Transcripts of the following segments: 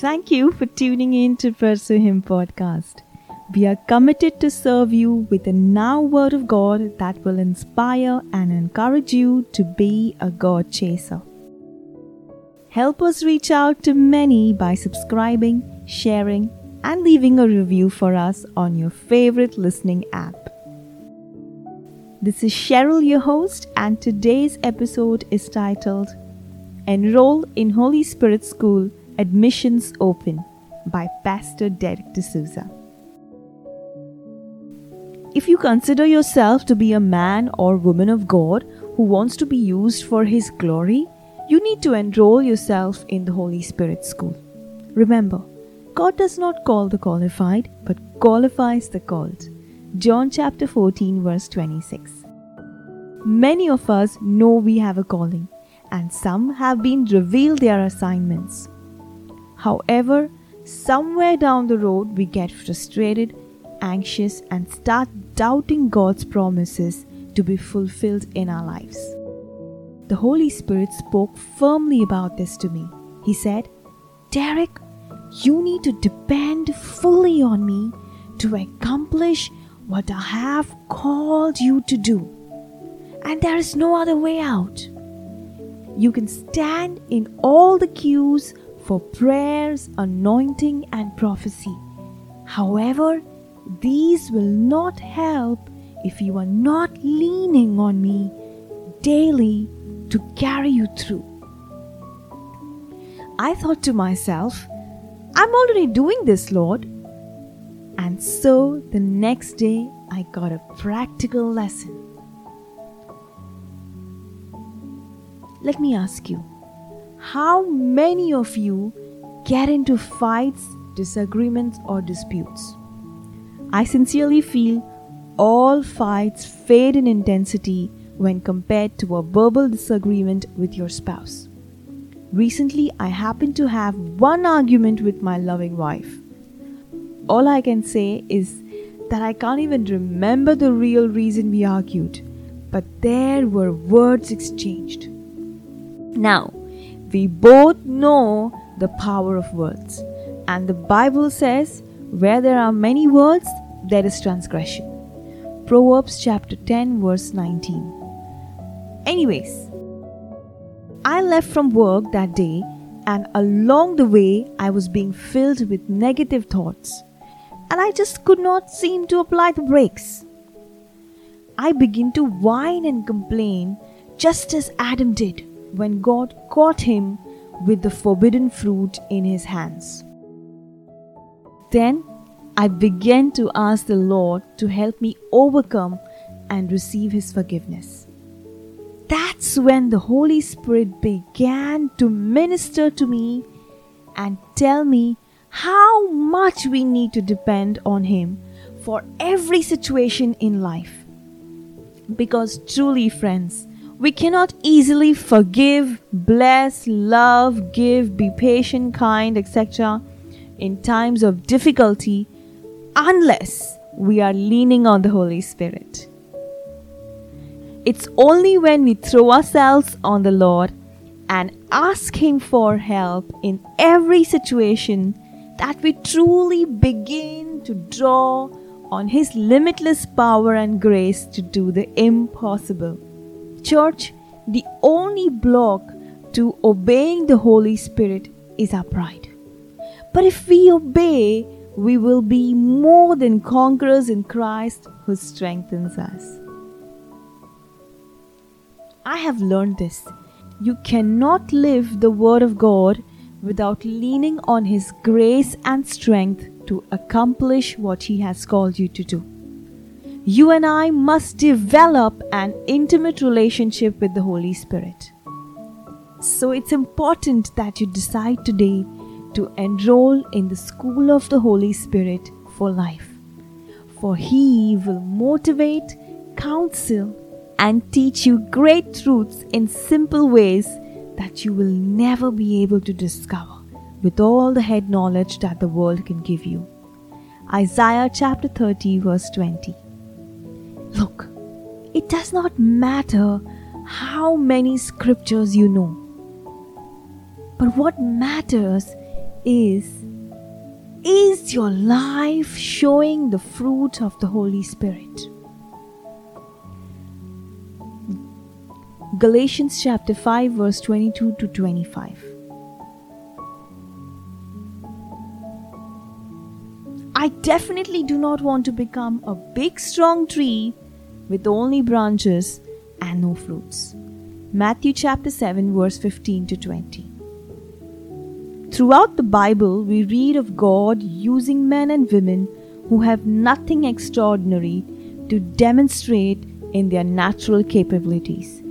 Thank you for tuning in to Pursue Him podcast. We are committed to serve you with a now word of God that will inspire and encourage you to be a God chaser. Help us reach out to many by subscribing, sharing, and leaving a review for us on your favorite listening app. This is Cheryl, your host, and today's episode is titled Enroll in Holy Spirit School Admissions Open by Pastor Derek D'Souza. If you consider yourself to be a man or woman of God who wants to be used for His glory, you need to enroll yourself in the Holy Spirit school. Remember, God does not call the qualified, but qualifies the called. John chapter 14, verse 26. Many of us know we have a calling, and some have been revealed their assignments. However, somewhere down the road we get frustrated, anxious, and start doubting God's promises to be fulfilled in our lives. The Holy Spirit spoke firmly about this to me. He said, Derek, you need to depend fully on me to accomplish what I have called you to do. And there is no other way out. You can stand in all the queues for prayers, anointing, and prophecy. However, these will not help if you are not leaning on me daily to carry you through. I thought to myself, I'm already doing this, Lord. And so the next day I got a practical lesson. Let me ask you, how many of you get into fights, disagreements, or disputes? I sincerely feel all fights fade in intensity when compared to a verbal disagreement with your spouse. Recently, I happened to have one argument with my loving wife. All I can say is that I can't even remember the real reason we argued, but there were words exchanged. Now, we both know the power of words, and the Bible says, Where there are many words, there is transgression. Proverbs chapter 10, verse 19. Anyways, I left from work that day, and along the way, I was being filled with negative thoughts, and I just could not seem to apply the brakes. I began to whine and complain just as Adam did when God caught him with the forbidden fruit in his hands. Then I began to ask the Lord to help me overcome and receive his forgiveness that's when the Holy Spirit began to minister to me and tell me how much we need to depend on Him for every situation in life. Because truly, friends, we cannot easily forgive, bless, love, give, be patient, kind, etc. in times of difficulty unless we are leaning on the Holy Spirit. It's only when we throw ourselves on the Lord and ask Him for help in every situation that we truly begin to draw on His limitless power and grace to do the impossible. Church, the only block to obeying the Holy Spirit is our pride. But if we obey, we will be more than conquerors in Christ who strengthens us. I have learned this. You cannot live the Word of God without leaning on His grace and strength to accomplish what He has called you to do. You and I must develop an intimate relationship with the Holy Spirit. So it's important that you decide today to enroll in the school of the Holy Spirit for life. For He will motivate, counsel, and teach you great truths in simple ways that you will never be able to discover with all the head knowledge that the world can give you. Isaiah chapter 30, verse 20. Look, it does not matter how many scriptures you know, but what matters is Is your life showing the fruit of the Holy Spirit? Galatians chapter 5, verse 22 to 25. I definitely do not want to become a big strong tree with only branches and no fruits. Matthew chapter 7, verse 15 to 20. Throughout the Bible, we read of God using men and women who have nothing extraordinary to demonstrate in their natural capabilities.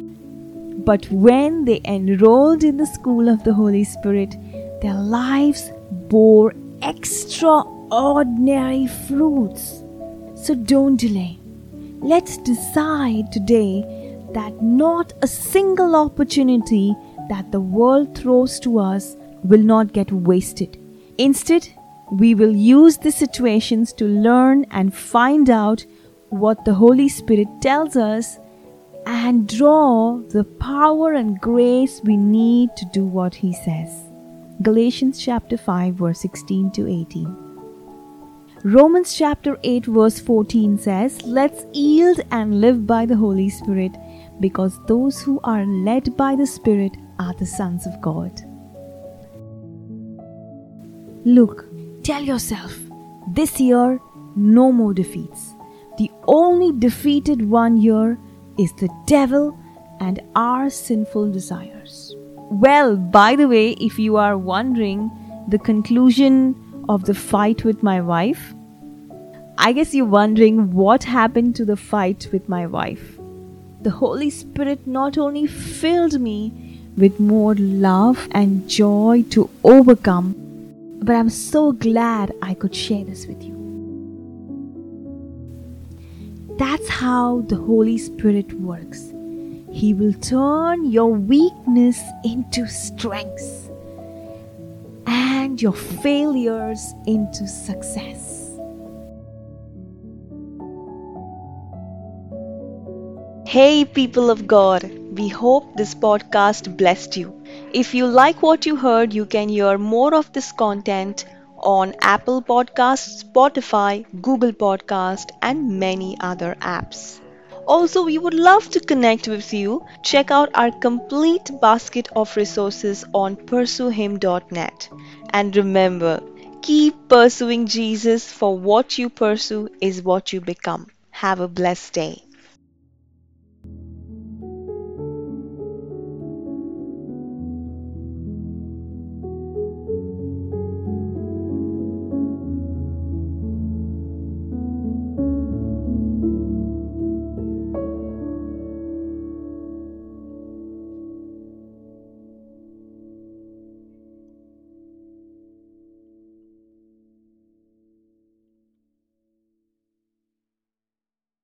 But when they enrolled in the school of the Holy Spirit, their lives bore extraordinary fruits. So don't delay. Let's decide today that not a single opportunity that the world throws to us will not get wasted. Instead, we will use the situations to learn and find out what the Holy Spirit tells us and draw the power and grace we need to do what He says. Galatians chapter 5, verse 16 to 18. Romans chapter 8, verse 14 says, Let's yield and live by the Holy Spirit, because those who are led by the Spirit are the sons of God. Look, tell yourself, this year, no more defeats. The only defeated one here is the devil and our sinful desires. Well, by the way, if you are wondering the conclusion of the fight with my wife, I guess you're wondering what happened to the fight with my wife. The Holy Spirit not only filled me with more love and joy to overcome but I'm so glad I could share this with you. That's how the Holy Spirit works. He will turn your weakness into strength and your failures into success. Hey, people of God, we hope this podcast blessed you. If you like what you heard, you can hear more of this content on Apple Podcasts, Spotify, Google Podcast, and many other apps. Also, we would love to connect with you. Check out our complete basket of resources on pursuehim.net. And remember, keep pursuing Jesus, for what you pursue is what you become. Have a blessed day.